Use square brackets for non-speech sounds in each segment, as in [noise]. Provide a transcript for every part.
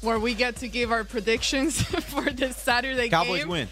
where we get to give our predictions [laughs] for this Saturday Cowboys game. win.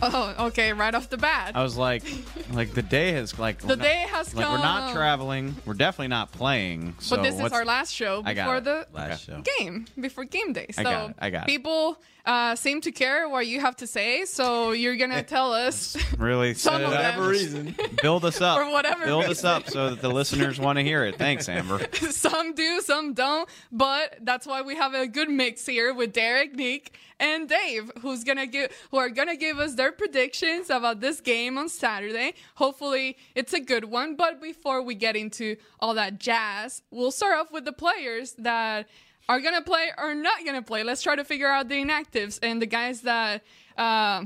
Oh, okay, right off the bat. I was like, [laughs] like the day has like The day has like we're not traveling. We're definitely not playing. So but this is our last show before the Last show. game, before game day. So I got it. I got it. people uh, seem to care what you have to say, so you're gonna tell us [laughs] really some set of it up. them. reason. [laughs] Build us up For whatever Build us up so that the listeners want to hear it. Thanks, Amber. [laughs] some do, some don't. But that's why we have a good mix here with Derek, Nick, and Dave, who's gonna give, who are gonna give us their predictions about this game on Saturday. Hopefully, it's a good one. But before we get into all that jazz, we'll start off with the players that are gonna play or not gonna play. Let's try to figure out the inactives and the guys that. Uh,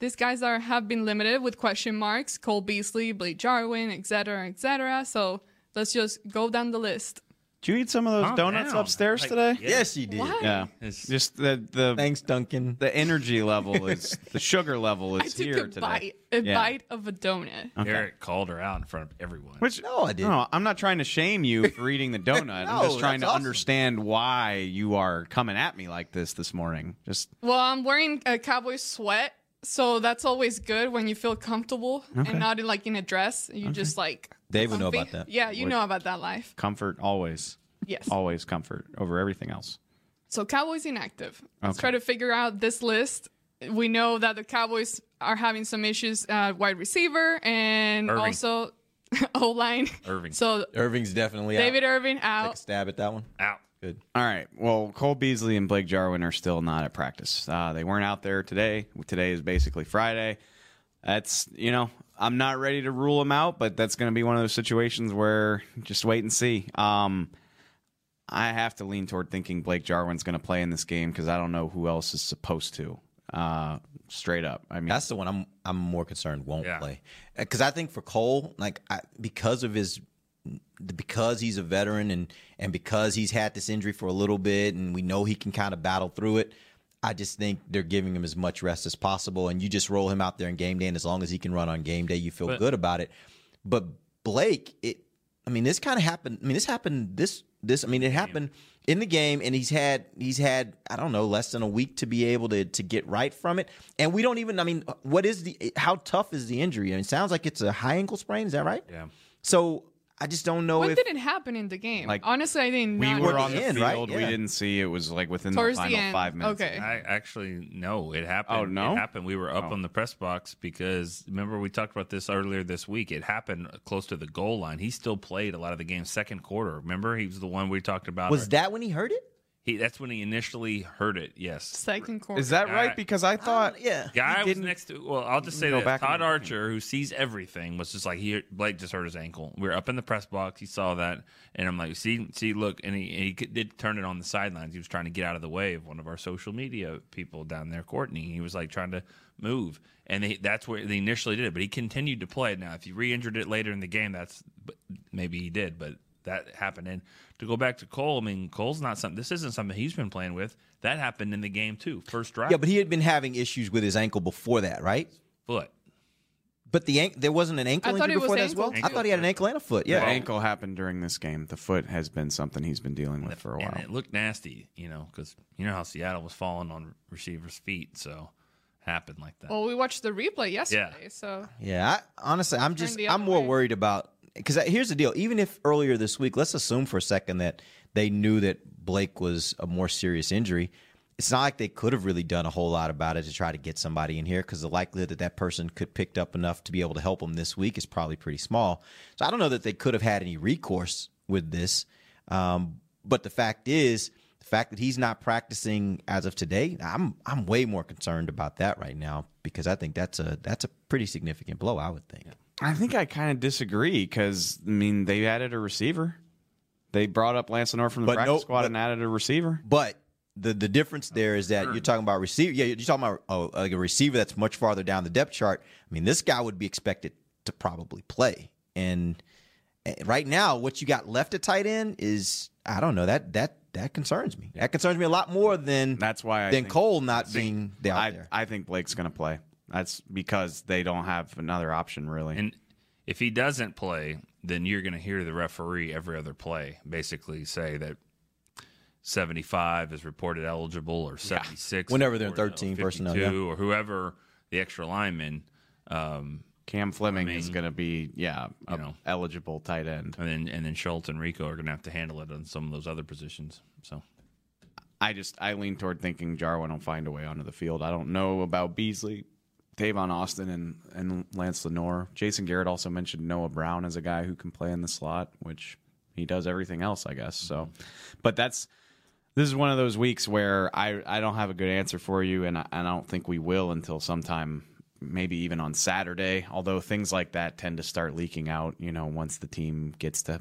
these guys are have been limited with question marks: Cole Beasley, Blake Jarwin, etc., etc. So let's just go down the list. Did you eat some of those Calm donuts down. upstairs Like, today? yeah. Yes. you did. Why? Yeah. It's- Just the the Thanks, Duncan. the energy level is the sugar level I is took here a today. bite, a Yeah. bite of a donut. Okay. Eric called her out in front of everyone. Which no, I didn't. No, I'm not trying to shame you [laughs] for eating the donut. No, I'm just trying to that's awesome. understand why you are coming at me like this this morning. Just Well, I'm wearing a cowboy sweat, so that's always good when you feel comfortable Okay. and not in, like in a dress. You just like Dave would know about that. Yeah, you Would- know about that life. comfort always. Yes. Always comfort over everything else. So Cowboys inactive. Let's Okay. try to figure out this list. We know that the Cowboys are having some issues at wide receiver and Irving. also [laughs] O line. Irving. So Irving's definitely David out. Irving Take out. a stab at that one. Out. Good. All right. Well, Cole Beasley and Blake Jarwin are still not at practice. Uh, they weren't out there today. Today is basically Friday. That's, you know, I'm not ready to rule him out, but that's going to be one of those situations where just wait and see. Um, I have to lean toward thinking Blake Jarwin's going to play in this game because I don't know who else is supposed to. Uh, straight up. I mean, That's the one I'm I'm more concerned won't Yeah. play because I think for Cole, like I, because of his because he's a veteran and and because he's had this injury for a little bit and we know he can kind of battle through it. I just think they're giving him as much rest as possible, and you just roll him out there in game day, and as long as he can run on game day, you feel But- good about it. But Blake, it, I mean, this kind of happened. I mean, this happened. This, this, I mean, it happened in the game, and he's had, he's had, I don't know, less than a week to be able to to get right from it. And we don't even, I mean, what is the, how tough is the injury? I mean, it sounds like it's a high ankle sprain. Is that right? Yeah. So I just don't know When if did it happen in the game? Like, Honestly, I didn't we were on the end, field. right? We didn't see it was like within Towards the the final end. five minutes. Okay. I actually no, it happened. Oh, no? it happened. We were up Oh. on the press box because remember we talked about this earlier this week. It happened close to the goal line. He still played a lot of the game second quarter. Remember, he was the one we talked about. was that when he heard it? He that's when he initially heard it. Yes. Second quarter. Is that right? Because I thought Yeah. Guy was next to. Well, I'll just say go that back Todd and- Archer, who sees everything, was just like he Blake just hurt his ankle. We were up in the press box. He saw that, and I'm like, see, see, look, and he he did turn it on the sidelines. He was trying to get out of the way of one of our social media people down there, Courtney. He was like trying to move, and they, that's where they initially did it. But he continued to play. Now, if he re-injured it later in the game, that's maybe he did, but that happened. And to go back to Cole, I mean, Cole's not something. This isn't something he's been playing with. That happened in the game too. First drive. Yeah, but he had been having issues with his ankle before that, right? foot. But the ank- there wasn't an ankle I thought injury was before that as well. ankle. I thought he had an ankle and a foot. the Yeah, ankle happened during this game. The foot has been something he's been dealing with for a while. And it looked nasty, you know, because you know how Seattle was falling on receivers' feet, so happened like that. Well, we watched the replay yesterday, so Yeah, I, honestly, I'm just I'm more way. worried about because here's the deal. Even if earlier this week, let's assume for a second that they knew that Blake was a more serious injury. It's not like they could have really done a whole lot about it to try to get somebody in here because the likelihood that that person could picked up enough to be able to help them this week is probably pretty small. So I don't know that they could have had any recourse with this. Um, but the fact is, the fact that he's not practicing as of today, I'm I'm way more concerned about that right now because I think that's a that's a pretty significant blow. I would think. I think I kind of disagree because I mean they added a receiver. They brought up Lance Lenoir from the But practice no- squad but- and added a receiver. But the the difference there is that you're talking about receiver. Yeah, you're talking about oh, like a receiver that's much farther down the depth chart. I mean, this guy would be expected to probably play. And eh, right now, what you got left at tight end is I don't know that that that concerns me. That concerns me a lot more than That's why I than think- Cole not being out I, there. I think Blake's going to play. That's because they don't have another option really. And if he doesn't play, then you're going to hear the referee every other play basically say that 75 is reported eligible or 76 Whenever they're 13 eligible, personnel, 52, or whoever the extra lineman. Um, Cam Fleming is going to be yeah, you know. eligible tight end. and then and then Schultz and Rico are going to have to handle it on some of those other positions. So I just I lean toward thinking Jarwin will find a way onto the field. I don't know about Beasley, Tavon Austin, and and Lance Lenoir. Jason Garrett also mentioned Noah Brown as a guy who can play in the slot, which he does everything else, I guess. So, but that's this is one of those weeks where I I don't have a good answer for you, and I, and I don't think we will until sometime. Maybe even on Saturday, although things like that tend to start leaking out, you know, once the team gets to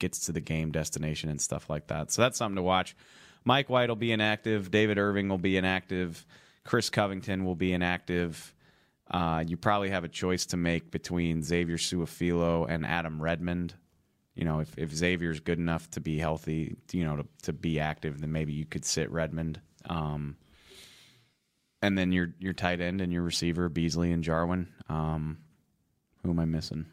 gets to the game destination and stuff like that. So that's something to watch. Mike White will be inactive. David Irving will be inactive. Chris Covington will be inactive. Uh, you probably have a choice to make between Xavier Su'a-Filo and Adam Redmond. You know, if, if Xavier's good enough to be healthy, you know, to, to be active, then maybe you could sit Redmond. Um, and then your your tight end and your receiver, Beasley and Jarwin. Um, who am I missing?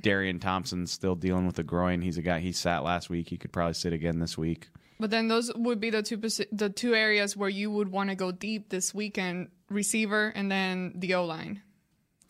Darian Thompson's still dealing with a groin. He's a guy. He sat last week. He could probably sit again this week. But then those would be the two the two areas where you would want to go deep this weekend: receiver and then the O line,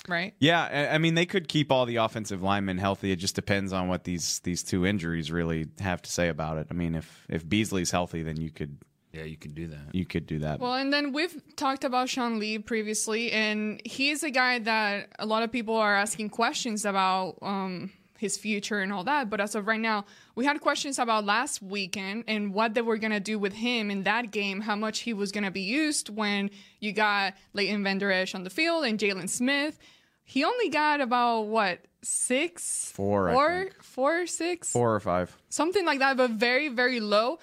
right? Yeah, I- I mean they could keep all the offensive linemen healthy. It just depends on what these these two injuries really have to say about it. I mean, if if Beasley's healthy, then you could yeah, you could do that. you could do that. Well, and then we've talked about Sean Lee previously, and he's a guy that a lot of people are asking questions about um, his future and all that. But as of right now, we had questions about last weekend and what they were going to do with him in that game, how much he was going to be used when you got Leighton Vander Esch on the field and Jaylon Smith. He only got about what six, Four, I four, think. four, six, Four or five. something like that, but very, very low.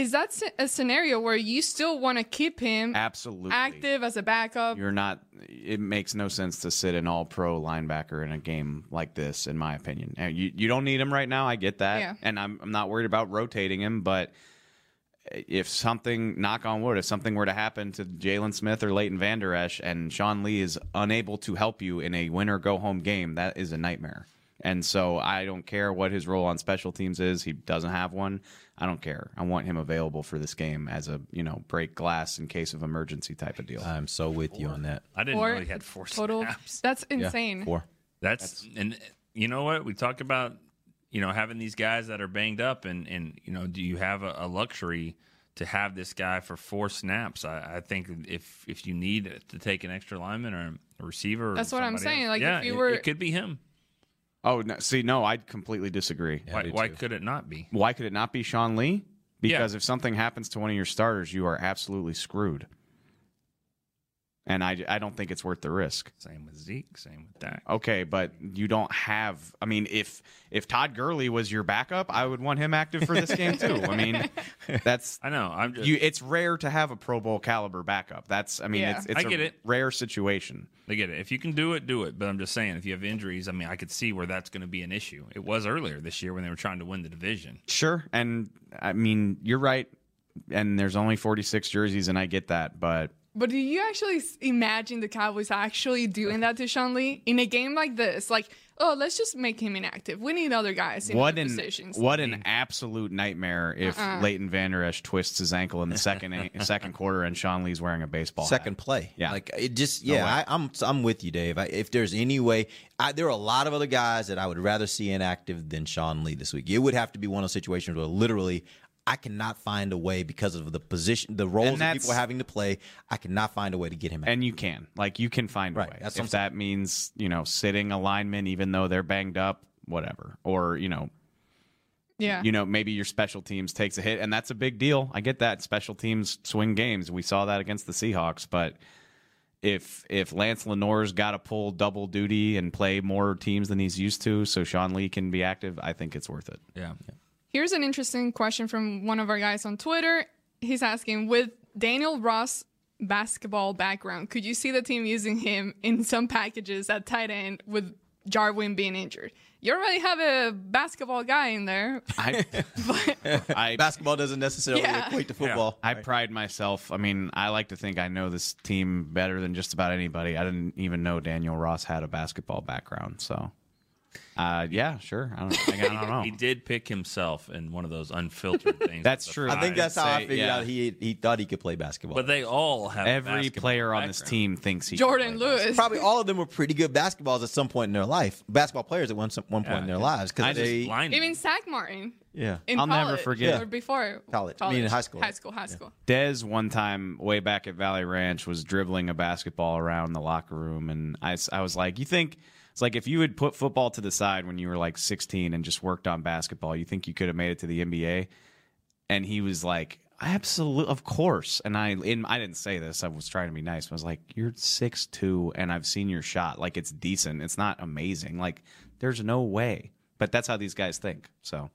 Is that a scenario where you still want to keep him Absolutely. active as a backup? You're not. It makes no sense to sit an All Pro linebacker in a game like this, in my opinion. And You you don't need him right now. I get that, Yeah. and I'm I'm not worried about rotating him. But if something, knock on wood, if something were to happen to Jaylon Smith or Leighton Vander Esch, and Sean Lee is unable to help you in a win or go home game, that is a nightmare. And so I don't care what his role on special teams is. He doesn't have one. I don't care. I want him available for this game as a you know break glass in case of emergency type of deal. I'm so with you on that. I didn't Four know he had four total. snaps. That's Yeah, insane. four. That's, and you know what we talk about, you know, having these guys that are banged up, and and you know, do you have a, a luxury to have this guy for four snaps? I, I think if if you need to take an extra lineman or a receiver, or That's what I'm saying, else, like, if yeah, you it- were- it, could be him. Oh, no, see, no, I completely disagree. why do why too. could it not be? Why could it not be Sean Lee? Because Yeah. if something happens to one of your starters, you are absolutely screwed. And I, I don't think it's worth the risk. Same with Zeke. Same with Dak. Okay, but you don't have. I mean, if if Todd Gurley was your backup, I would want him active for this game too. I mean, [laughs] that's I know. I'm just. you. It's rare to have a Pro Bowl caliber backup. That's. I mean, Yeah. it's it's I get a it. rare situation. I get it. If you can do it, do it. But I'm just saying, if you have injuries, I mean, I could see where that's going to be an issue. It was earlier this year when they were trying to win the division. Sure, and I mean, you're right. And there's only 46 jerseys, and I get that, but But do you actually imagine the Cowboys actually doing that to Sean Lee in a game like this? Like, oh, let's just make him inactive. We need other guys in what other an positions. what an absolute nightmare if Uh-uh. Leighton Vander Esch twists his ankle in the second [laughs] second quarter and Sean Lee's wearing a baseball Second hat. play. Yeah. like it just yeah. way. I, I'm I'm with you, Dave. I, if there's any way, I, there are a lot of other guys that I would rather see inactive than Sean Lee this week. It would have to be one of those situations where literally I cannot find a way because of the position, the roles that people are having to play. I cannot find a way to get him. out. And you can like you can find a way. that's if that means you know sitting a lineman even though they're banged up, whatever, or you know yeah. you know maybe your special teams takes a hit and that's a big deal i get that special teams swing games we saw that against the seahawks but if if lance lenoir's got to pull double duty and play more teams than he's used to so sean lee can be active i think it's worth it Yeah. Here's an interesting question from one of our guys on Twitter. he's asking with Daniel Ross basketball background, could you see the team using him in some packages at tight end with Jarwin being injured? You already have a basketball guy in there. I, [laughs] I [laughs] Basketball doesn't necessarily Yeah. equate to football. I pride myself. I mean, I like to think I know this team better than just about anybody. I didn't even know Daniel Ross had a basketball background. So, uh, yeah, sure. I don't, I don't [laughs] know. He did pick himself in one of those unfiltered [laughs] things. That's with the true. I think that's how I Say, figured yeah. out he he thought he could play basketball. But they all have Every player on this team thinks he. can Jourdan play Lewis. Probably all of them were pretty good basketballs at some point in their life. Basketball players at one one point Yeah. in their lives I because just they Blind. Even Zack Martin yeah. in I'll never college, forget. or before College. I mean, in high school. High school, high school. Dez one time way back at Valley Ranch was dribbling a basketball around the locker room, and I, I was like, you think it's like if you had put football to the side when you were like 16 and just worked on basketball, you think you could have made it to the NBA? And he was like, absolutely, of course. And I, in, I didn't say this. I was trying to be nice. I was like, you're six two, and I've seen your shot. Like it's decent. It's not amazing. Like there's no way. But that's how these guys think. So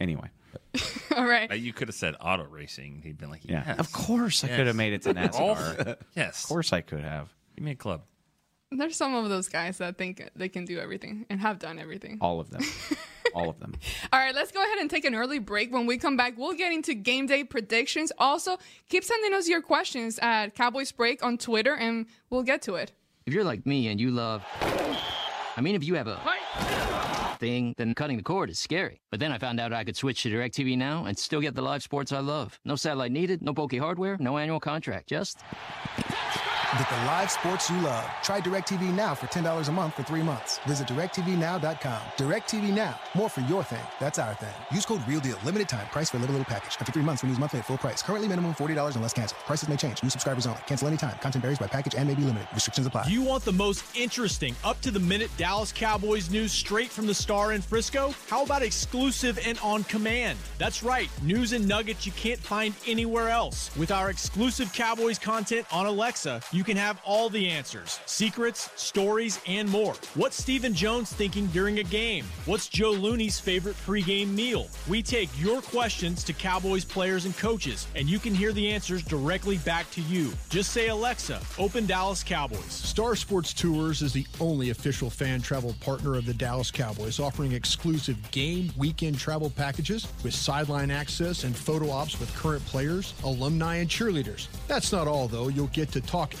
anyway, [laughs] All right. You could have said auto racing. He'd been like, yeah, of course I Yes. could have made it to [laughs] NASCAR. [laughs] yes. Of course I could have. Give me a club. There's some of those guys that think they can do everything and have done everything. All of them. [laughs] All of them. All right, let's go ahead and take an early break. When we come back, we'll get into game day predictions. Also, keep sending us your questions at Cowboys Break on Twitter, and we'll get to it. If you're like me and you love. I mean, if you have a thing, then cutting the cord is scary. But then I found out I could switch to DirecTV Now and still get the live sports I love. No satellite needed, no bulky hardware, no annual contract, just. Get the live sports you love. Try DirecTV Now for $10 a month for three months. Visit DirecTVNow.com. DirecTV Now. More for your thing. That's our thing. Use code REALDEAL. Limited time. Price for a little, little package. After three months, renews monthly at full price. Currently minimum $40 unless canceled. Prices may change. New subscribers only. Cancel anytime. Content varies by package and may be limited. Restrictions apply. You want the most interesting, up to the minute Dallas Cowboys news straight from the star in Frisco? How about exclusive and on command? That's right, news and nuggets you can't find anywhere else. With our exclusive Cowboys content on Alexa, you can have all the answers secrets, stories, and more. What's Stephen Jones thinking during a game? What's Joe Looney's favorite pregame meal? We take your questions to Cowboys players and coaches, and you can hear the answers directly back to you. Just say, Alexa, open Dallas Cowboys. Star Sports Tours is the only official fan travel partner of the Dallas Cowboys, offering exclusive game weekend travel packages with sideline access and photo ops with current players, alumni, and cheerleaders. That's not all, though. You'll get to talk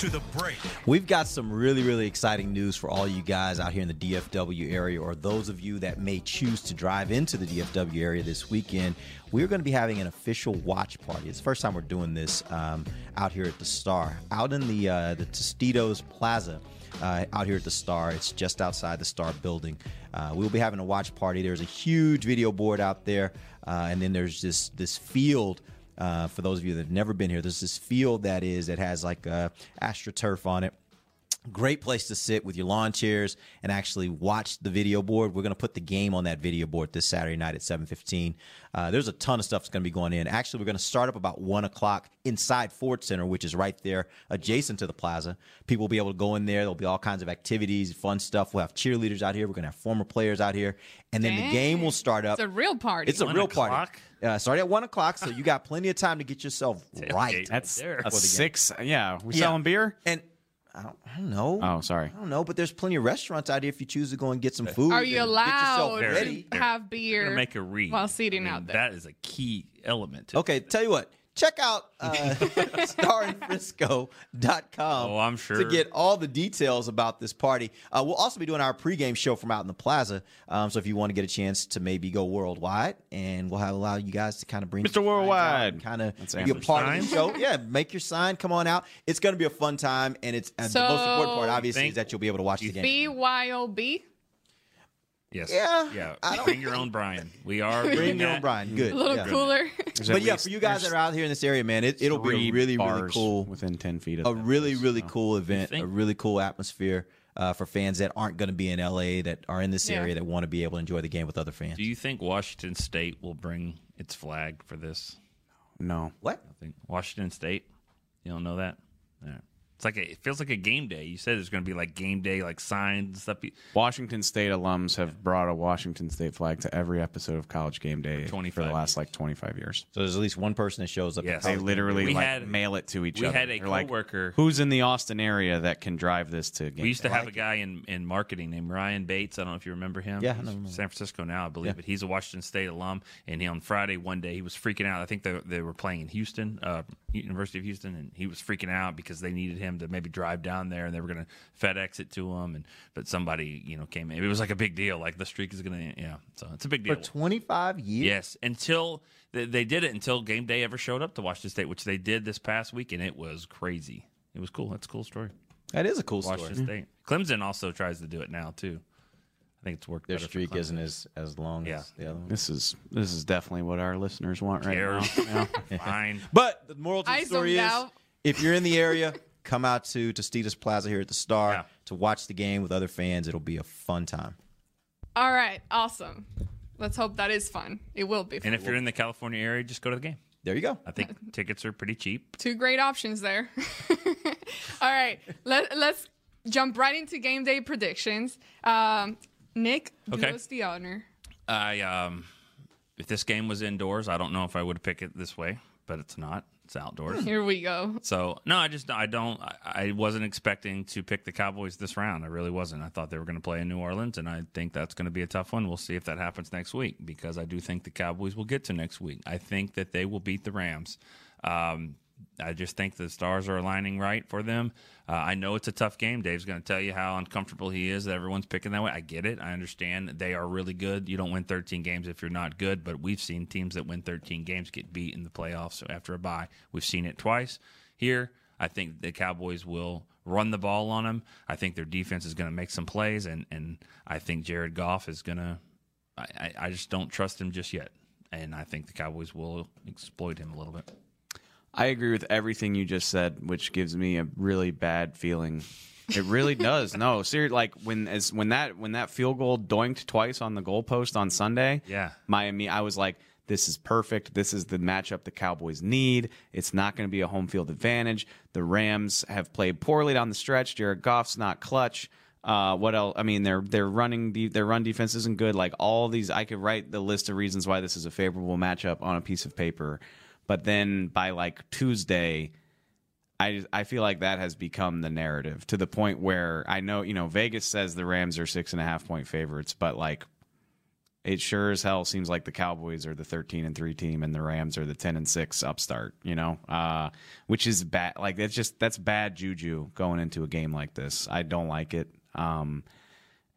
to the break. We've got some really, really exciting news for all you guys out here in the DFW area, or those of you that may choose to drive into the DFW area this weekend. We're going to be having an official watch party. It's the first time we're doing this um, out here at the Star, out in the uh, the Tostitos Plaza. Uh, out here at the Star, it's just outside the Star building. Uh, we'll be having a watch party. There's a huge video board out there, uh, and then there's this this field uh, for those of you that have never been here, there's this field that is that has like uh, astroturf on it. Great place to sit with your lawn chairs and actually watch the video board. We're going to put the game on that video board this Saturday night at 7:15. Uh, there's a ton of stuff that's going to be going in. Actually, we're going to start up about one o'clock inside Ford Center, which is right there adjacent to the plaza. People will be able to go in there. There'll be all kinds of activities, fun stuff. We'll have cheerleaders out here. We're going to have former players out here, and then the game will start up. It's a real party. It's a real party. Uh, start at one o'clock, so you got plenty of time to get yourself [laughs] right. That's for a the game. six. Yeah, we Yeah. selling beer. And I don't, I don't know. Oh, sorry. I don't know, but there's plenty of restaurants out here if you choose to go and get some food. Are you and get yourself allowed ready. to have beer gonna make a read while seating I mean, out there? That is a key element. To Okay, tell you what. Check out uh, [laughs] starinfrisco.com Oh, I'm sure. to get all the details about this party. Uh, we'll also be doing our pregame show from out in the plaza. Um, so if you want to get a chance to maybe go worldwide, and we'll have allow you guys to kind of bring Mr. Worldwide. kind of That's be a Amber's part sign. of the show. [laughs] Yeah, make your sign. Come on out. It's going to be a fun time, and it's and the most important part, obviously, is that you'll be able to watch the game. BYOB. Yes. Yeah, Yeah. I don't- Bring your own Brian. [laughs] We are Bring doing your own that. Brian. Good. A little yeah. cooler. There's at But yeah, least- for you guys there's that are out here in this area, man, it, it'll be three a really, really bars cool, within ten feet of a that really, place, really so. cool event, think- a really cool atmosphere uh, for fans that aren't going to be in LA, that are in this Yeah. area, that want to be able to enjoy the game with other fans. Do you think Washington State will bring its flag for this? No. What? I think Washington State. You don't know that? Yeah. It's like a, it feels like a game day. You said there's going to be like game day, like signs and stuff. Washington State alums have brought a Washington State flag to every episode of College Game Day for the 25 last like 25 years. So there's at least one person that shows up. Yes. They literally We like had- mail it to each we other. had a They're like, coworker- who's in the Austin area that can drive this to game. We used to day? have a guy in, in marketing named Ryan Bates. I don't know if you remember him. Yeah, I He's know from him. San Francisco now, I believe. Yeah. But he's a Washington State alum. And he, on Friday, one day, he was freaking out. I think they, they were playing in Houston, uh, University of Houston, and he was freaking out because they needed him to maybe drive down there, and they were going to FedEx it to him. And but somebody, you know, came in. It was like a big deal. Like the streak is going to, yeah. So it's a big deal for 25 years. Yes, until they, they did it until game day ever showed up to Washington State, which they did this past week, and it was crazy. It was cool. That's a cool story. That is a cool Washington story. State. Clemson also tries to do it now too. I think it's worked. Their better for streak isn't as, as long Yeah. as the other one. This is this is definitely what our listeners want right Cares. now. Yeah. [laughs] Fine. But the moral to the story is out. if you're in the area, come out to Tostitos Plaza here at the Star Yeah. to watch the game with other fans. It'll be a fun time. All right, awesome. Let's hope that is fun. It will be. Fun. And if you're in the California area, just go to the game. There you go. I think [laughs] tickets are pretty cheap. Two great options there. [laughs] All right, let, let's jump right into game day predictions. Um, Nick, do Okay. us the honor. I um, if this game was indoors, I don't know if I would pick it this way, but it's not. It's outdoors. Here we go. So no, I just I don't I, I wasn't expecting to pick the Cowboys this round. I really wasn't. I thought they were going to play in New Orleans, and I think that's going to be a tough one. We'll see if that happens next week because I do think the Cowboys will get to next week. I think that they will beat the Rams. Um, I just think the stars are aligning right for them. Uh, I know it's a tough game. Dave's going to tell you how uncomfortable he is that everyone's picking that way. I get it. I understand. They are really good. You don't win 13 games if you're not good, but we've seen teams that win 13 games get beat in the playoffs so after a bye. We've seen it twice here. I think the Cowboys will run the ball on them. I think their defense is going to make some plays, and, and I think Jared Goff is going to. I, I, I just don't trust him just yet, and I think the Cowboys will exploit him a little bit. I agree with everything you just said, which gives me a really bad feeling. It really [laughs] does. No, seriously, like when as when that when that field goal doinked twice on the goalpost on Sunday. Yeah. Miami. I was like, this is perfect. This is the matchup the Cowboys need. It's not going to be a home field advantage. The Rams have played poorly down the stretch. Jared Goff's not clutch. Uh, what else? I mean, their their running de- their run defense isn't good. Like all these, I could write the list of reasons why this is a favorable matchup on a piece of paper. But then by like Tuesday, I I feel like that has become the narrative to the point where I know you know Vegas says the Rams are six and a half point favorites, but like it sure as hell seems like the Cowboys are the thirteen and three team and the Rams are the ten and six upstart. You know, uh, which is bad. Like that's just that's bad juju going into a game like this. I don't like it. Um,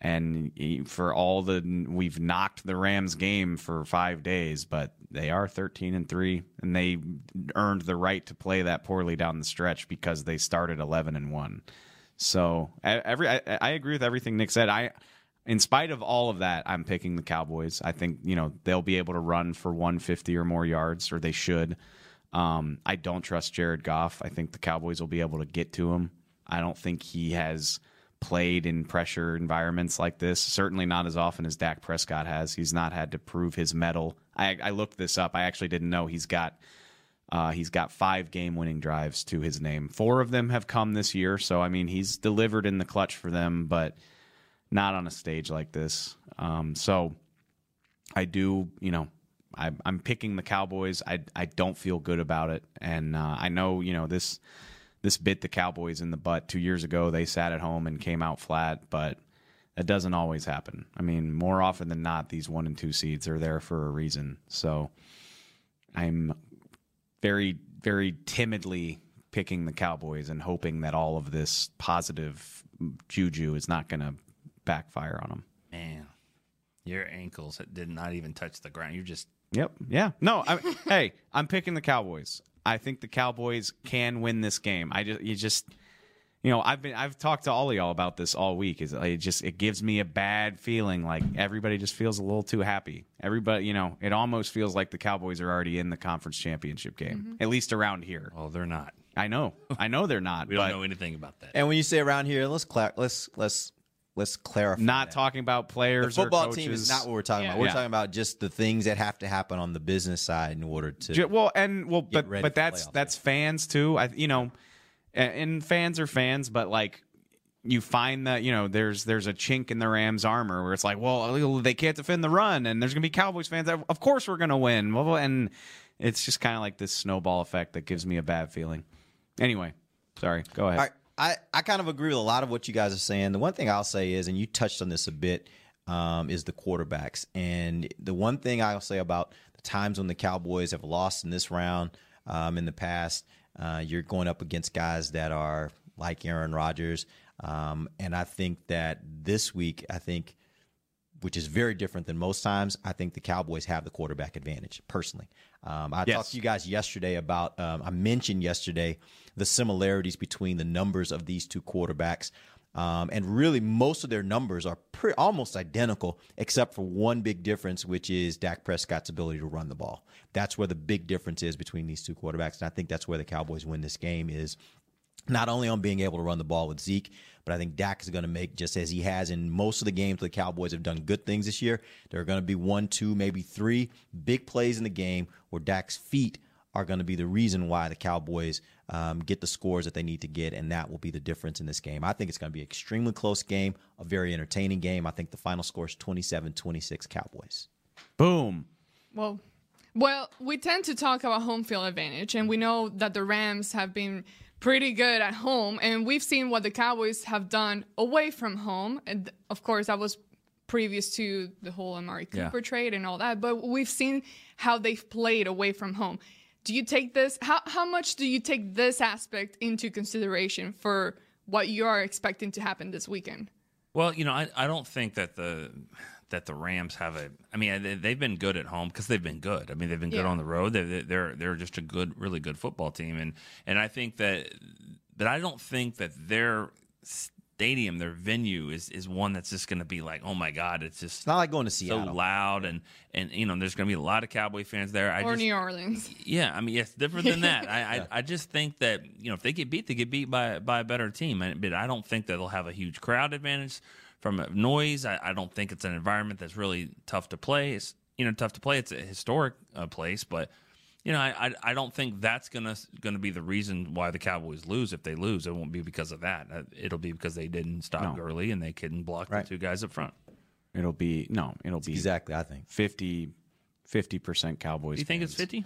and for all the we've knocked the Rams game for five days, but they are thirteen and three, and they earned the right to play that poorly down the stretch because they started eleven and one. So every I, I agree with everything Nick said. I, in spite of all of that, I'm picking the Cowboys. I think you know they'll be able to run for 150 or more yards, or they should. Um, I don't trust Jared Goff. I think the Cowboys will be able to get to him. I don't think he has played in pressure environments like this. Certainly not as often as Dak Prescott has. He's not had to prove his mettle. I, I looked this up. I actually didn't know he's got uh, he's got five game winning drives to his name. Four of them have come this year. So I mean, he's delivered in the clutch for them, but not on a stage like this. Um, so I do, you know, I, I'm picking the Cowboys. I I don't feel good about it, and uh, I know you know this this bit the Cowboys in the butt two years ago. They sat at home and came out flat, but that doesn't always happen. I mean, more often than not, these one and two seeds are there for a reason. So I'm very very timidly picking the Cowboys and hoping that all of this positive juju is not going to backfire on them. Man, your ankles did not even touch the ground. You're just Yep. Yeah. No. I, [laughs] hey, I'm picking the Cowboys. I think the Cowboys can win this game. I just, you just, you know, I've been, I've talked to all of y'all about this all week. Is it just, it gives me a bad feeling. Like everybody just feels a little too happy. Everybody, you know, it almost feels like the Cowboys are already in the conference championship game, mm-hmm. at least around here. Oh, they're not. I know. I know they're not. [laughs] we don't know anything about that. And when you say around here, let's cla- let's let's let's clarify. Not that. talking about the players. football or team is not what we're talking Yeah. about. We're Yeah. talking about just the things that have to happen on the business side in order to. Well, and well, but but that's that's fans too. I you know, and, and fans are fans, but like you find that you know there's there's a chink in the Rams' armor where it's like, well, oh, they can't defend the run, and there's gonna be Cowboys fans. That, of course, we're gonna win, blah, blah, and it's just kind of like this snowball effect that gives me a bad feeling. Anyway, sorry, go ahead. I, I kind of agree with a lot of what you guys are saying. The one thing I'll say is, and you touched on this a bit, um, is the quarterbacks. And the one thing I'll say about the times when the Cowboys have lost in this round um, in the past, uh, you're going up against guys that are like Aaron Rodgers. Um, and I think that this week, I think which is very different than most times. I think the Cowboys have the quarterback advantage personally. Um, I Yes. talked to you guys yesterday about, um, I mentioned yesterday the similarities between the numbers of these two quarterbacks. Um, and really, most of their numbers are pre- almost identical, except for one big difference, which is Dak Prescott's ability to run the ball. That's where the big difference is between these two quarterbacks. And I think that's where the Cowboys win this game is not only on being able to run the ball with Zeke, but I think Dak is going to make just as he has in most of the games the Cowboys have done good things this year. There are going to be one, two, maybe three big plays in the game where Dak's feet are going to be the reason why the Cowboys um, get the scores that they need to get, and that will be the difference in this game. I think it's going to be an extremely close game, a very entertaining game. I think the final score is 27 26 Cowboys. Boom. Well, well, we tend to talk about home field advantage, and we know that the Rams have been pretty good at home, and we've seen what the Cowboys have done away from home. And of course, that was previous to the whole Amari Yeah. Cooper trade and all that. But we've seen how they've played away from home. Do you take this? How how much do you take this aspect into consideration for what you are expecting to happen this weekend? Well, you know, I, I don't think that the that the Rams have a. I mean, they, they've been good at home because they've been good. I mean, they've been good Yeah. on the road. they're, they're they're just a good, really good football team, and and I think that, but I don't think that their stadium, their venue, is is one that's just going to be like, oh my god, it's just It's not like going to so Seattle. loud, and and you know, there's going to be a lot of Cowboy fans there. I or just, New Orleans? [laughs] yeah, I mean, it's different than that. I, I [laughs] I just think that you know if they get beat, they get beat by by a better team. But I don't think that they'll have a huge crowd advantage from noise. I, I don't think it's an environment that's really tough to play. It's you know tough to play. It's a historic uh, place, but you know I, I I don't think that's gonna gonna be the reason why the Cowboys lose. If they lose, it won't be because of that. Uh, It'll be because they didn't stop No. early and they couldn't block Right. the two guys up front. It'll be no. It'll be Exactly, I think. 50 percent Cowboys. Do you think it's fans. fifty?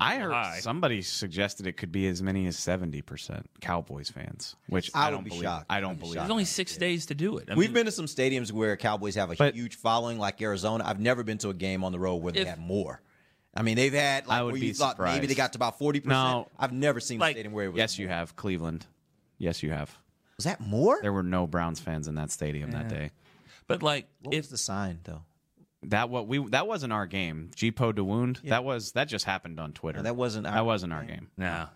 I heard somebody suggested it could be as many as seventy percent Cowboys fans, which I I, don't be believe. shocked. I don't be believe. shocked. There's only six days to do it. I We've mean, been to some stadiums where Cowboys have a But- huge following, like Arizona. I've never been to a game on the road where they If- had more. I mean, they've had like I would where be you thought maybe they got to about forty percent. No. I've never seen Like- a stadium where it was. Yes, you have Cleveland. Yes, you have. Was that more? There were no Browns fans in that stadium that day. but like What if was the sign though? That what we that wasn't our game. Gipo DeWound. That was that just happened on Twitter. No, that wasn't our that wasn't our game. no,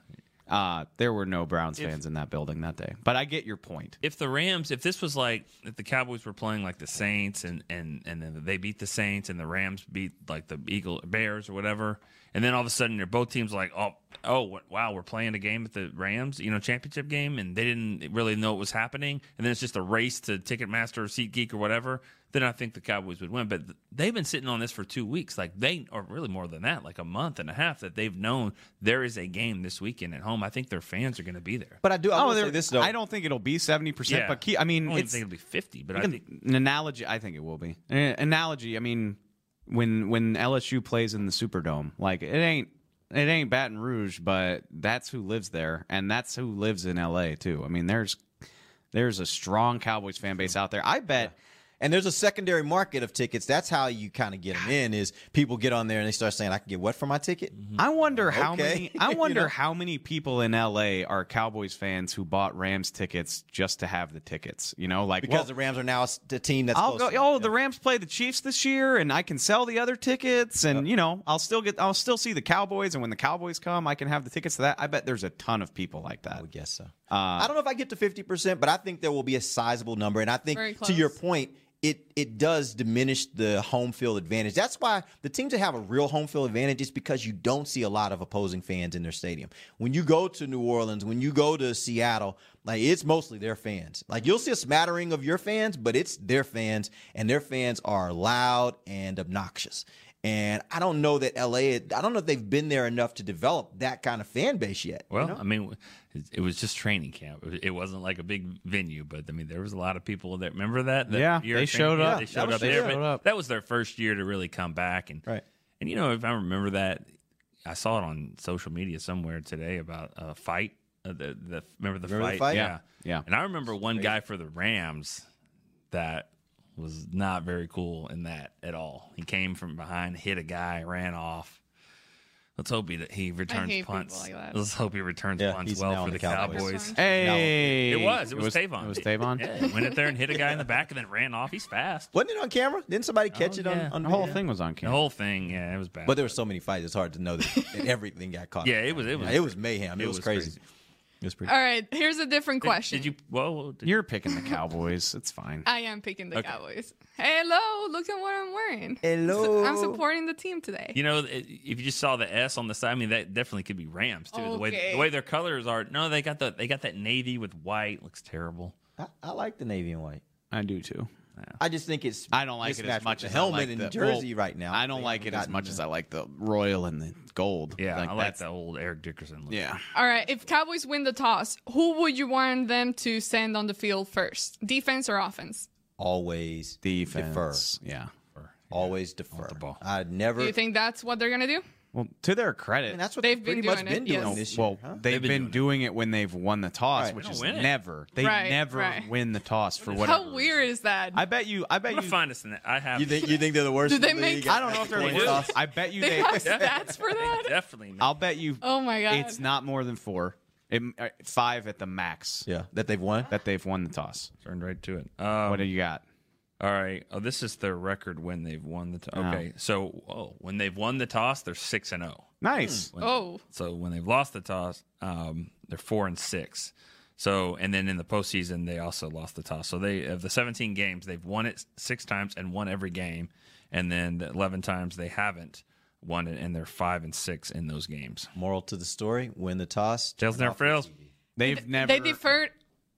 Uh, there were no Browns fans in that building that day. But I get your point. if the Rams, if this was like if the Cowboys were playing like the Saints and and and then they beat the Saints and the Rams beat like the Eagle Bears or whatever, and then all of a sudden they're both teams like, oh, oh wow, we're playing a game at the Rams, you know, championship game, and they didn't really know what was happening, and then it's just a race to Ticketmaster or SeatGeek or whatever, then I think the Cowboys would win. But they've been sitting on this for two weeks, like they, or really more than that, like a month and a half that they've known there is a game this weekend at home. I think their fans are going to be there. But I do. I Oh, say this though. I don't think it'll be seventy percent. Yeah. But key, I mean, I don't it's think it'll be fifty, but I An- think an analogy. I think it will be an analogy. I mean, when when LSU plays in the Superdome, like it ain't it ain't Baton Rouge, but that's who lives there, and that's who lives in LA too. I mean, there's there's a strong Cowboys fan base out there. I bet. And there's a secondary market of tickets. That's how you kind of get them in. Is people get on there and they start saying, "I can get what for my ticket?" I wonder how Okay. many. [laughs] I You wonder know? how many people in LA are Cowboys fans who bought Rams tickets just to have the tickets. You know, like Because well, the Rams are now s- the team that's. I'll close go. to- Oh, the Rams play the Chiefs this year, and I can sell the other tickets, and you know, I'll still get. I'll still see the Cowboys, and when the Cowboys come, I can have the tickets to that. I bet there's a ton of people like that. I would guess so. Uh, I don't know if I get to fifty percent, but I think there will be a sizable number, and I think Very to your close. point, it it does diminish the home field advantage. That's why the teams that have a real home field advantage is because you don't see a lot of opposing fans in their stadium. When you go to New Orleans, when you go to Seattle, like it's mostly their fans. Like you'll see a smattering of your fans, but it's their fans, and their fans are loud and obnoxious. And I don't know that LA. I don't know if they've been there enough to develop that kind of fan base yet. you Well, know? I mean, it- it was just training camp. It- It wasn't like a big venue, but I mean, there was a lot of people that remember that. that Yeah, they training showed camp? up. They showed was- up they there. showed up. That was their first year to really come back, and right. And you know, if I remember that, I saw it on social media somewhere today about a fight. Uh, the, the remember the Remember the fight? fight? Yeah, Yeah. And I remember one guy for the Rams that was not very cool in that at all. He came from behind, hit a guy, ran off. Let's hope he he returns hate punts. like that. Let's hope he returns Yeah, punts well for the the Cowboys. Cowboys. Hey, It was. It, It was, was- Tavon. it was Tavon? [laughs] Yeah, went in there and hit a guy in the back and then ran off. He's fast. Wasn't it on camera? Didn't somebody catch Oh, it yeah. on, on The whole video? thing was on camera. The whole thing, yeah, it was bad. But there were so many fights; it's hard to know that, that [laughs] everything got caught. Yeah, it was- it was- it was mayhem. It, it was, was crazy. crazy. It was pretty. All right, here's a different question. Did, you? Well, did, You're picking the Cowboys. It's fine. I am picking the Okay. Cowboys. Hello, look at what I'm wearing. Hello. I'm supporting the team today. You know, if you just saw the S on the side, I mean, that definitely could be Rams too. The way the way their colors are. No, they got the they got that navy with white. Looks terrible. I, I like the navy and white. I do too. I just think it's. I don't like it as much as the I helmet like and the jersey well, right now. I don't like it as much gotten as I like the royal and the gold. Yeah, I like that's- the old Eric Dickerson. Look. Yeah. All right, if Cowboys win the toss, who would you want them to send on the field first? Defense or offense? Always Defense. defer. Yeah. Always defer. ball. I'd never. Do you think that's what they're gonna do? Well, to their credit, And that's what They've they've been pretty much been it, doing yes. this year. well, huh? they've, been been, doing it when they've won the toss, Right. which is don't it. never. They Right, never right. win the toss for whatever. How weird is that? I bet you. I bet I'm you. find us in that. I have. You think you think they're the worst? Do in the they make- I don't know if they're the worst. I bet you they they. have [laughs] stats for that? definitely. Not. I'll bet you. Oh my god! It's not more than four. It, uh, five at the max Yeah, that they've won. that they've won the toss. Turned right to it. Um, what do you got? All right. Oh, this is their record when they've won the toss. Oh. Okay, so oh, when they've won the toss, they're six and zero. Nice. When- Oh, So when they've lost the toss, um, they're four and six. So and then in the postseason, they also lost the toss. So they of the 17 games, they've won it six times and won every game, and then the 11 times they haven't won it, and they're five and six in those games. Moral to the story: win the toss. Tails turn never off fails. They've never. they deferred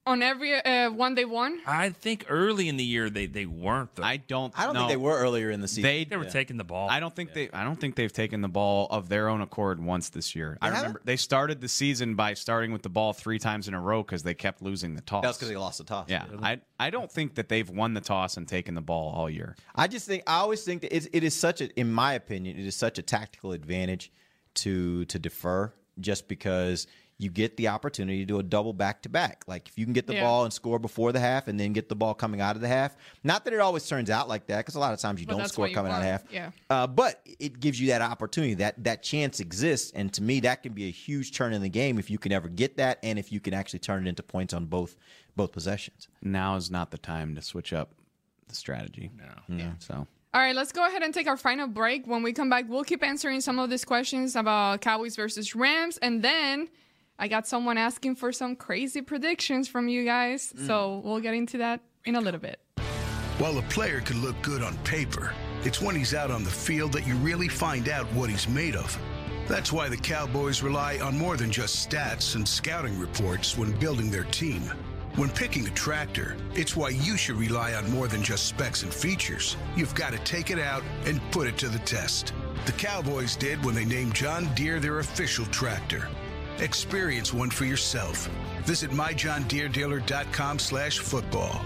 on every uh, one they won. I think early in the year they they weren't. Though. I don't. I don't no, think they were earlier in the season. They they were taking the ball. I don't think they. I don't think they've taken the ball of their own accord once this year. I haven't? remember they started the season by starting with the ball three times in a row because they kept losing the toss. That's because they lost the toss. Yeah, I I don't think that they've won the toss and taken the ball all year. I just think I always think that it's, it is such a, in my opinion, it is such a tactical advantage to to defer just because you get the opportunity to do a double back to back. Like if you can get the Yeah. ball and score before the half, and then get the ball coming out of the half. Not that it always turns out like that, because a lot of times you But don't score you coming out of want, half. yeah. Uh, but it gives you that opportunity. That that chance exists, and to me, that can be a huge turn in the game if you can ever get that, and if you can actually turn it into points on both both possessions. Now is not the time to switch up the strategy. No. Yeah. So All right, let's go ahead and take our final break. When we come back, we'll keep answering some of these questions about Cowboys versus Rams, and then I got someone asking for some crazy predictions from you guys. Mm. So we'll get into that in a little bit. While a player can look good on paper, it's when he's out on the field that you really find out what he's made of. That's why the Cowboys rely on more than just stats and scouting reports when building their team. When picking a tractor, it's why you should rely on more than just specs and features. You've got to take it out and put it to the test. The Cowboys did when they named John Deere their official tractor. Experience one for yourself. Visit myjohndeerdealer.com slash football.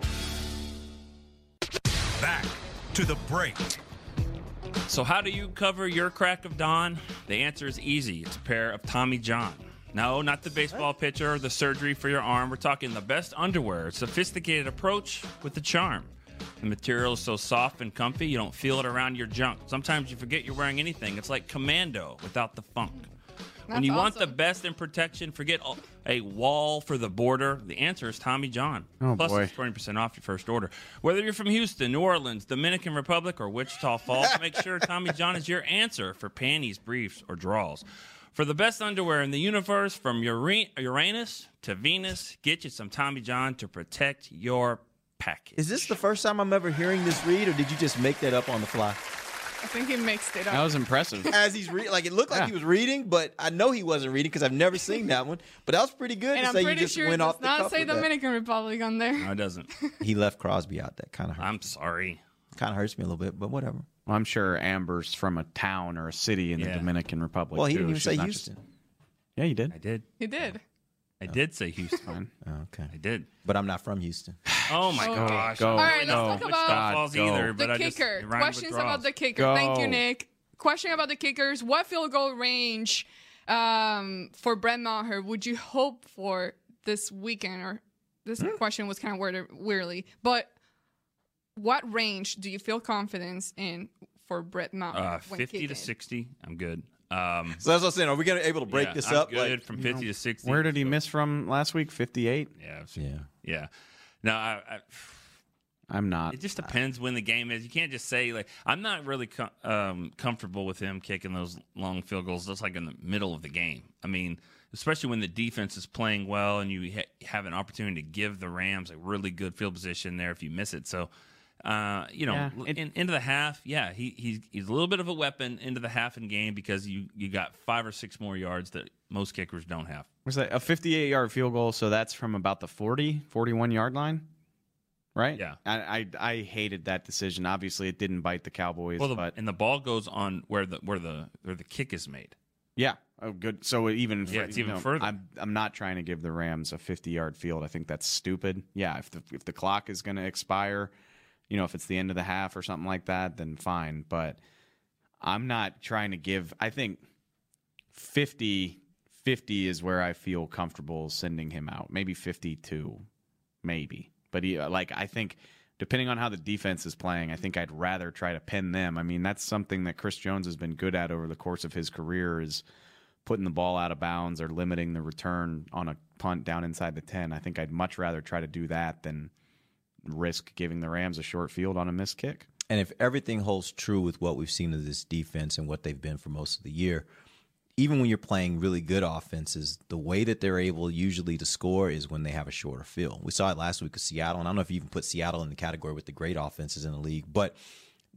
Back to the break. So, how do you cover your crack of dawn? The answer is easy. It's a pair of Tommy John. No, not the baseball pitcher or the surgery for your arm. We're talking the best underwear, sophisticated approach with the charm. The material is so soft and comfy, you don't feel it around your junk. Sometimes you forget you're wearing anything. It's like commando without the funk. When That's you want the best in protection, forget all- a wall for the border. The answer is Tommy John. Oh, Plus, boy. it's 20% off your first order. Whether you're from Houston, New Orleans, Dominican Republic, or Wichita Falls, make sure Tommy John is your answer for panties, briefs, or draws. For the best underwear in the universe, from Uranus to Venus, get you some Tommy John to protect your package. Is this the first time I'm ever hearing this read, or did you just make that up on the fly? I think he mixed it up. That was impressive. As he's reading, like it looked like Yeah. he was reading, but I know he wasn't reading because I've never seen that one. But that was pretty good and to I'm say you pretty just sure it went does off the not cuff say with that. Dominican Republic on there. No, it doesn't. [laughs] He left Crosby out. That kind of hurt. I'm sorry. Kind of hurts me a little bit, but whatever. Well, I'm sure Amber's from a town or a city in the Yeah. Dominican Republic. Well, he too. didn't even She's say not just- Houston. Yeah, you did. I did. He did. I did say Houston. [laughs] Oh, okay, I did. but I'm not from Houston. [sighs] Oh my Okay. gosh. Go, All right, let's go. talk Wichita about God, Falls go. either, the but I just kicker. it rhymed with Questions about draws. the kicker. Thank you, Go. Nick. Question about the kickers. What field goal range um, for Brett Maher would you hope for this weekend? Or this Hmm. question was kind of worded weirdly, but what range do you feel confidence in for Brett Maher? Uh, when 50 to kicking? 60. I'm good. Um, So that's what I'm saying. Are we gonna be able to break yeah, this I'm up? Good Like, from 50 to 60. Where did he miss from last week? 58. Yeah. it's- yeah. Yeah. No, I, I, I'm not. it just depends when the game is. You can't just say like I'm not really com- um, comfortable with him kicking those long field goals just like in the middle of the game. I mean, especially when the defense is playing well and you ha- have an opportunity to give the Rams a really good field position there if you miss it. So, uh, you know, Yeah, it- in, into the half, yeah, he he's, he's a little bit of a weapon into the half in game because you you got five or six more yards that most kickers don't have. Was that a 58 yard field goal? So that's from about the 40, 41 yard line, right? Yeah. I, I I hated that decision. Obviously, it didn't bite the Cowboys, Well, the, but and the ball goes on where the where the where the kick is made. yeah, oh good. So even Yeah, fur- it's even you know, further. I'm I'm not trying to give the Rams a 50 yard field. I think that's stupid. Yeah, if the if the clock is going to expire, you know, if it's the end of the half or something like that, then fine. But I'm not trying to give. I think 50 50 is where I feel comfortable sending him out. Maybe 52, maybe. But he, like I think depending on how the defense is playing, I think I'd rather try to pin them. I mean, that's something that Chris Jones has been good at over the course of his career is putting the ball out of bounds or limiting the return on a punt down inside the 10. I think I'd much rather try to do that than risk giving the Rams a short field on a missed kick. And if everything holds true with what we've seen of this defense and what they've been for most of the year, even when you're playing really good offenses, the way that they're able usually to score is when they have a shorter field. We saw it last week with Seattle, and I don't know if you even put Seattle in the category with the great offenses in the league, but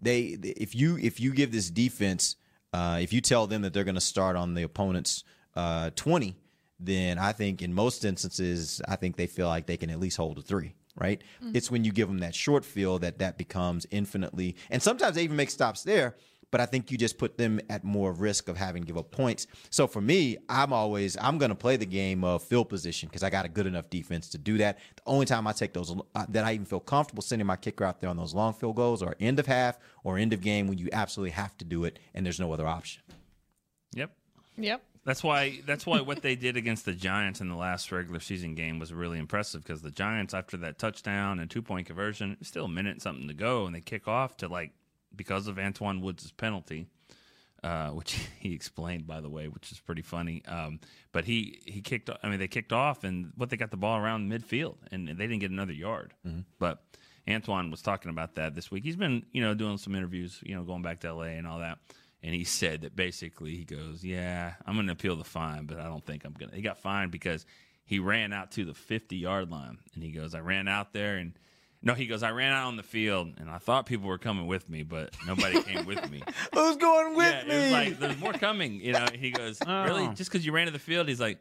they if you if you give this defense uh, if you tell them that they're going to start on the opponent's uh, 20, then I think in most instances, I think they feel like they can at least hold a three. Right? Mhm. It's when you give them that short field that that becomes infinitely, and sometimes they even make stops there. But I think you just put them at more risk of having to give up points. So for me, I'm always I'm going to play the game of field position because I got a good enough defense to do that. The only time I take those uh, that I even feel comfortable sending my kicker out there on those long field goals or end of half or end of game when you absolutely have to do it and there's no other option. Yep. Yep. That's why that's why what they did against the Giants in the last regular season game was really impressive because the Giants after that touchdown and two point conversion, still a minute and something to go, and they kick off to like because of Antwaun Woods' penalty, uh, which [laughs] he explained by the way, which is pretty funny. Um, but he he kicked. I mean, they kicked off and what they got the ball around midfield and they didn't get another yard. But Antwaun was talking about that this week. He's been you know doing some interviews, you know, going back to L.A. and all that. And he said that basically he goes, yeah, I'm going to appeal the fine, but I don't think I'm going to. He got fined because he ran out to the 50 yard line, and he goes, I ran out there and. No, he goes. I ran out on the field, and I thought people were coming with me, but nobody came with me. [laughs] Who's going with yeah, me? It was like there's more coming. You know, he goes, [laughs] oh. really? Oh. Just because you ran to the field? He's like,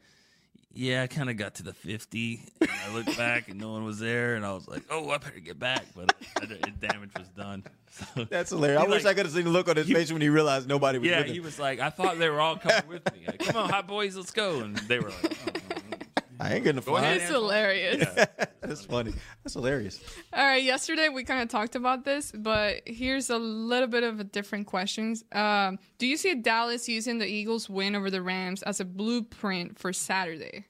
yeah, I kind of got to the 50. And I looked [laughs] back, and no one was there, and I was like, oh, I better get back. But the damage was done. [laughs] So, That's hilarious. I he, wish like- I could have seen the look on his face when he realized nobody was Yeah, with him. he was like, I thought they were all coming with me. Like, Come on, hot boys, let's go. And they were like, oh, [laughs] I ain't getting a Go ahead, fine. It's hilarious. [laughs] That's funny. That's hilarious. All right, yesterday we kind of talked about this, but here's a little bit of a different questions. Um, do you see Dallas using the Eagles' win over the Rams as a blueprint for Saturday?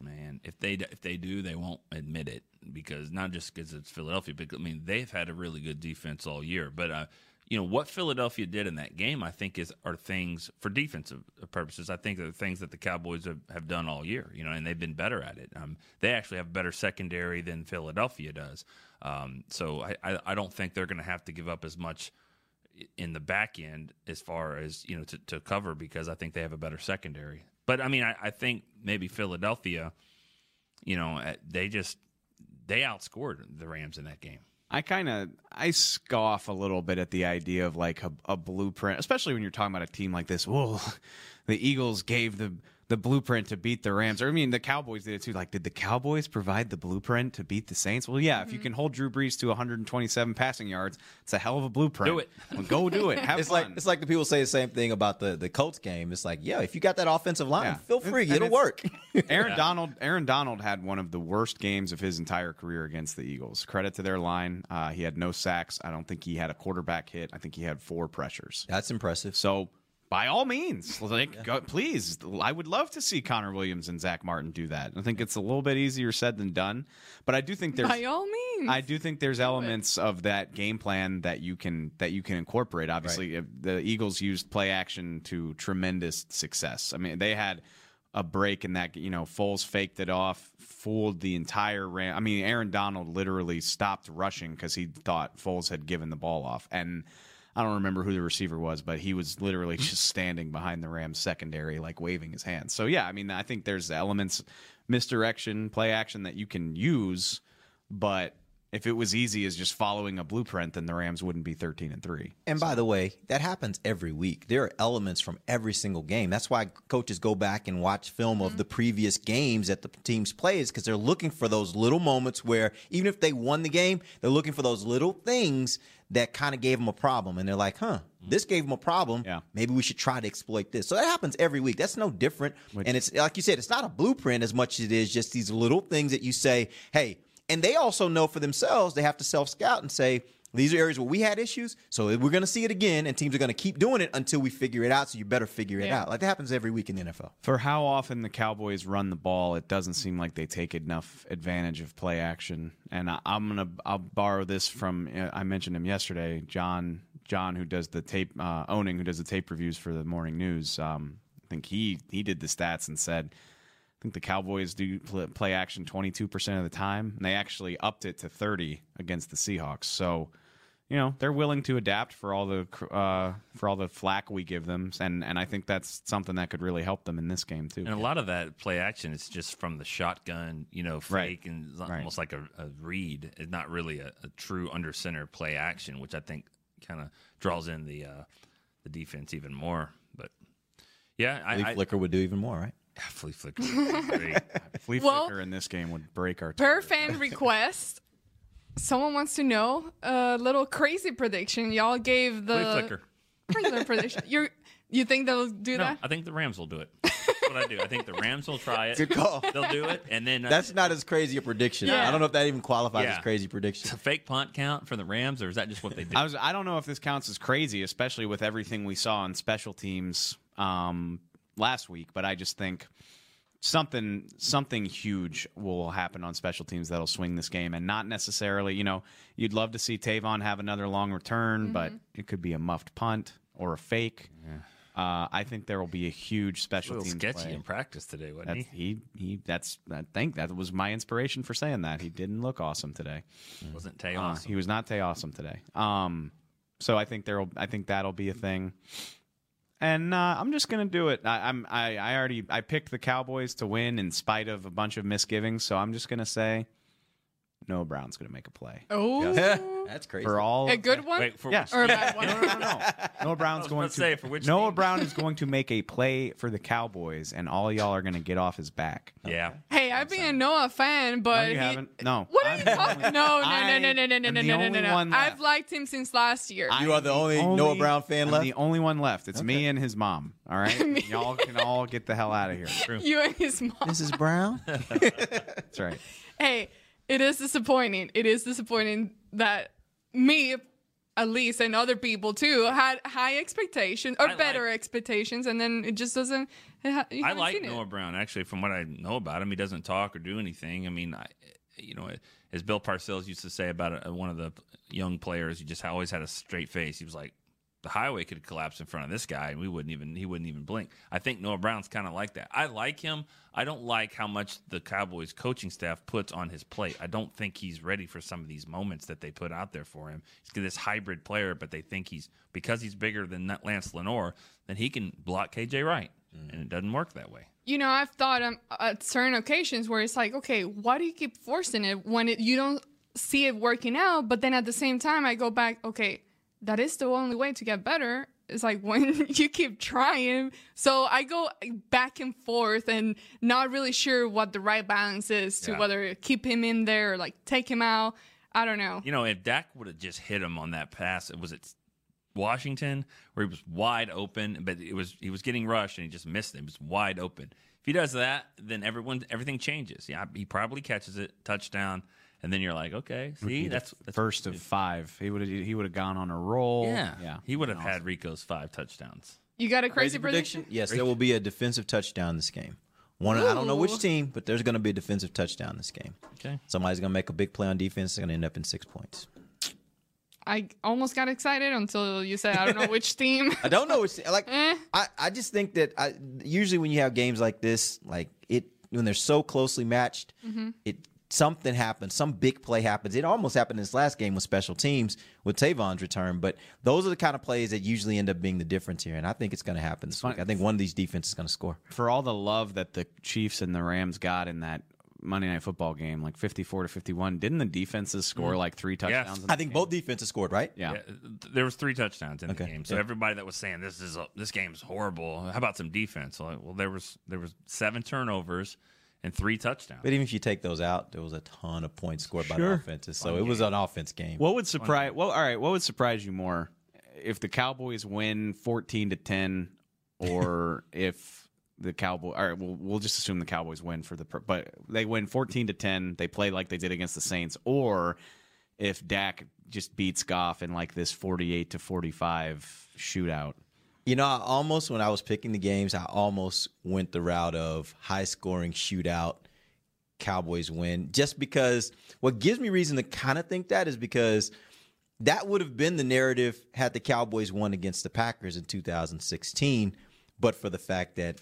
man, if they if they do, they won't admit it because not just because it's Philadelphia, but I mean they've had a really good defense all year. But uh, you know what Philadelphia did in that game, I think is are things for defensive purposes. I think are things that the Cowboys have, have done all year. You know, and they've been better at it. Um, they actually have better secondary than Philadelphia does. Um, so I, I I don't think they're going to have to give up as much in the back end as far as you know to, to cover because I think they have a better secondary. But I mean, I, I think maybe Philadelphia, you know, uh, they just they outscored the Rams in that game. I kind of I scoff a little bit at the idea of like a, a blueprint, especially when you're talking about a team like this. Well, [laughs] the Eagles gave the the blueprint to beat the Rams. Or I mean, the Cowboys did it too. Like, did the Cowboys provide the blueprint to beat the Saints? Well, yeah. If you can hold Drew Brees to 127 passing yards, it's a hell of a blueprint. Do it. Well, go do it. Have it's fun. like it's like the people say the same thing about the the Colts game. It's like, yeah, if you got that offensive line, Yeah. feel free, And it'll work. [laughs] Aaron Donald. Aaron Donald had one of the worst games of his entire career against the Eagles. Credit to their line. Uh, he had no sacks. I don't think he had a quarterback hit. I think he had four pressures. That's impressive. So by all means, like go, please, I would love to see Connor Williams and Zack Martin do that. I think it's a little bit easier said than done, but I do think there's By all means. I do think there's elements of that game plan that you can that you can incorporate. Obviously, if the Eagles used play action to tremendous success. I mean, they had a break in that. You know, Foles faked it off, fooled the entire Ram. I mean, Aaron Donald literally stopped rushing because he thought Foles had given the ball off, and I don't remember who the receiver was, but he was literally just standing behind the Rams secondary, like waving his hands. So yeah, I mean, I think there's elements, misdirection, play action that you can use, but if it was easy as just following a blueprint, then the Rams wouldn't be 13 and three. And by the way, that happens every week. There are elements from every single game. That's why coaches go back and watch film of mm-hmm. the previous games that the teams plays because they're looking for those little moments where even if they won the game, they're looking for those little things that kind of gave them a problem. And they're like, huh, mm-hmm. this gave them a problem. Yeah. Maybe we should try to exploit this. So that happens every week. That's no different. and it's like you said, it's not a blueprint as much as it is just these little things that you say, hey, and they also know for themselves, they have to self scout and say, These are areas where we had issues. So we're going to see it again, and teams are going to keep doing it until we figure it out. So you better figure it Yeah. out. Like that happens every week in the NFL. For how often the Cowboys run the ball, it doesn't seem like they take enough advantage of play action. And I, I'm gonna I'll borrow this from uh, I mentioned him yesterday, John John who does the tape uh, Owning who does the tape reviews for the morning news. Um, I think he he did the stats and said. I think the Cowboys do play action 22% of the time, and they actually upped it to 30 against the Seahawks. So, you know, they're willing to adapt for all the uh, for all the flack we give them, and and I think that's something that could really help them in this game too. And a lot of that play action is just from the shotgun, you know, Right. fake and it's Right. almost like a, a read. It's not really a, a true under center play action, which I think kind of draws in the uh, the defense even more. But yeah, I, Flea I Flicker would do even more, right? [laughs] flea flicker. would be great. [laughs] Flea Well- flicker in this game would break our. Per fan [laughs] request, someone wants to know a little crazy prediction. Y'all gave the flea flicker. regular prediction. [laughs] You you think they'll do No, that? I think the Rams will do it. [laughs] That's what I do. I think the Rams will try it. Good call. They'll do it, and then uh, That's not as crazy a prediction. Yeah. I don't know if that even qualifies Yeah. as crazy prediction. It's a fake punt count for the Rams, or is that just what they do? I was I don't know if this counts as crazy, especially with everything we saw on special teams um, last week. But I just think something something huge will happen on special teams that'll swing this game, and not necessarily. You know, you'd love to see Tavon have another long return, but it could be a muffed punt or a fake. Uh, I think there will be a huge special team sketchy play. in practice today, wasn't That's, he? he he that's I think that was my inspiration for saying that. He didn't look awesome today. Wasn't Tay Uh, he was not Tay awesome today. Um, so I think there'll I think that'll be a thing. And uh, I'm just gonna do it. I, I'm I, I already I picked the Cowboys to win in spite of a bunch of misgivings. So I'm just gonna say Noah Brown's gonna make a play. [laughs] Oh, [laughs] That's crazy. For all a good one Wait, for Yeah. which or a bad one? [laughs] no, no, no, no. Noah Brown's going to to say, for which Noah team? Brown is going to make a play for the Cowboys, and all y'all are going to get off his back. Yeah. Hey, I've been a Noah fan, but No, you he- haven't. No. What are you talking? only- No, no, no, no, no, no, no, no, no, no, no. I've liked him since last year. You are the only Noah Brown fan I'm left? the only one left. It's me and his mom. All right, y'all can all get the hell out of here. you and his mom. Mrs. Brown? That's right. hey, it is disappointing. It is disappointing that me, at least, and other people too, had high expectations or I better expectations, and then it just doesn't. It I like seen it. Noah Brown actually. From what I know about him, he doesn't talk or do anything. I mean, I, you know, as Bill Parcells used to say about uh, one of the young players, he just always had a straight face. He was like, the highway could collapse in front of this guy, and we wouldn't even he wouldn't even blink. I think Noah Brown's kind of like that. I like him. I don't like how much the Cowboys coaching staff puts on his plate. I don't think he's ready for some of these moments that they put out there for him. He's this hybrid player, but they think he's because he's bigger than Lance Lenoir, then he can block KJ Wright, and it doesn't work that way. You know, I've thought um, at certain occasions where it's like, okay, why do you keep forcing it when it, you don't see it working out? But then at the same time, I go back, okay, that is the only way to get better. It's like [laughs] when you keep trying. So I go back and forth and not really sure what the right balance is to Yeah. whether keep him in there or like take him out. I don't know. You know, if Dak would have just hit him on that pass, was it Washington where he was wide open, but it was he was getting rushed and he just missed it. It was wide open. If he does that, then everyone everything changes. Yeah, he probably catches it, touchdown, and then you're like, okay, Would see, the that's, that's first of five. He would have he would have gone on a roll. yeah, yeah. He would have had Rico's five touchdowns. You got a crazy, prediction? Yes, there will be a defensive touchdown this game. One, I don't know which team, but there's going to be a defensive touchdown this game. Okay. Somebody's going to make a big play on defense. It's going to end up in six points. I almost got excited until you said I don't know which [laughs] team. I don't know which like Eh. I, I just think that I usually when you have games like this, like it when they're so closely matched, Mhm. it something happens, some big play happens. It almost happened in this last game with special teams with Tavon's return, but those are the kind of plays that usually end up being the difference here. And I think it's going to happen this week. I think one of these defenses is going to score. For all the love that the Chiefs and the Rams got in that Monday Night Football game, like fifty-four to fifty-one, didn't the defenses score Mhm. like three touchdowns? in I think game? both defenses scored, right? Yeah. th- there was three touchdowns in Okay, the game. So yeah. everybody that was saying this is a, this game's horrible. How about some defense? Like, well, there was there was seven turnovers and three touchdowns. But even if you take those out, there was a ton of points scored by the Sure. offenses. So Fun it was an offense game. What would surprise? Well, all right. What would surprise you more if the Cowboys win fourteen to ten, or [laughs] if the Cowboy? All right, we'll we'll just assume the Cowboys win for the, pur- but they win fourteen to ten. They play like they did against the Saints, or if Dak just beats Goff in like this 48 to 45 shootout. You know, I almost when I was picking the games, I almost went the route of high scoring shootout. Cowboys win just because what gives me reason to kind of think that is because that would have been the narrative had the Cowboys won against the Packers in 2016, but for the fact that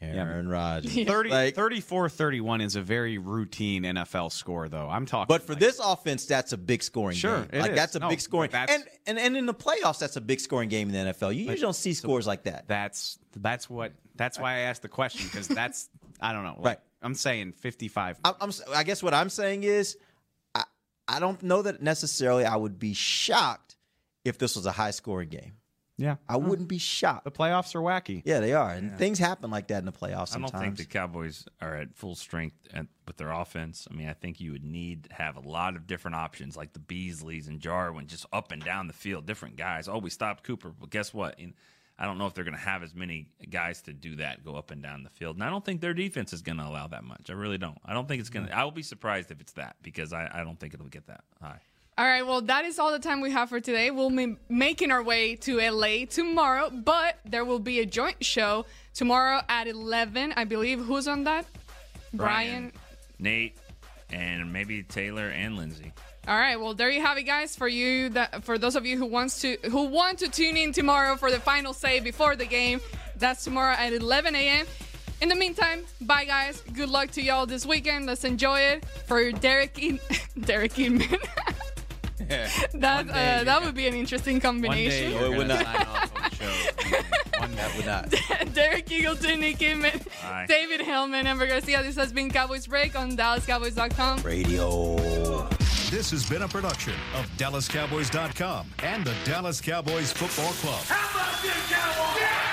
Aaron Rodgers [laughs] 30, like, 34-31 is a very routine NFL score, though. I'm talking. But for this offense, that's a big scoring Sure, game. it like is. that's a No, big scoring. that's- And, and and in the playoffs, that's a big scoring game in the NFL. You usually don't see scores like that. That's that's what that's why I asked the question because that's [laughs] I don't know. Like, Right. I'm saying 55. I'm, I'm I guess what I'm saying is I I don't know that necessarily I would be shocked if this was a high scoring game. Yeah, I wouldn't be shocked. The playoffs are wacky. Yeah, they are, and things happen like that in the playoffs. I don't think the Cowboys are at full strength at, with their offense. I mean, I think you would need to have a lot of different options, like the Beasleys and Jarwin, just up and down the field, different guys. Oh, we stopped Cooper, but guess what? In- I don't know if they're going to have as many guys to do that, go up and down the field. And I don't think their defense is going to allow that much. I really don't. I don't think it's going to. I will be surprised if it's that because I, I don't think it'll get that high. All right, well, that is all the time we have for today. We'll be making our way to LA tomorrow, but there will be a joint show tomorrow at 11. I believe. Who's on that? Brian. Nate, and maybe Taylor and Lindsay. All right, well, there you have it, guys. For you, that for those of you who wants to who want to tune in tomorrow for the final say before the game, that's tomorrow at 11 a.m. In the meantime, bye, guys. Good luck to y'all this weekend. Let's enjoy it. For Derek, in- [laughs] Derek Inman. [laughs] [laughs] that uh, that would be an interesting combination. One day you're gonna sign off on [laughs] the show. One that [laughs] would not. Derek Eagleton, Nick Eatman, Bye. David Helman, Amber Garcia. This has been Cowboys Break on DallasCowboys.com. Radio. This has been a production of DallasCowboys.com and the Dallas Cowboys Football Club. How about this, Cowboys?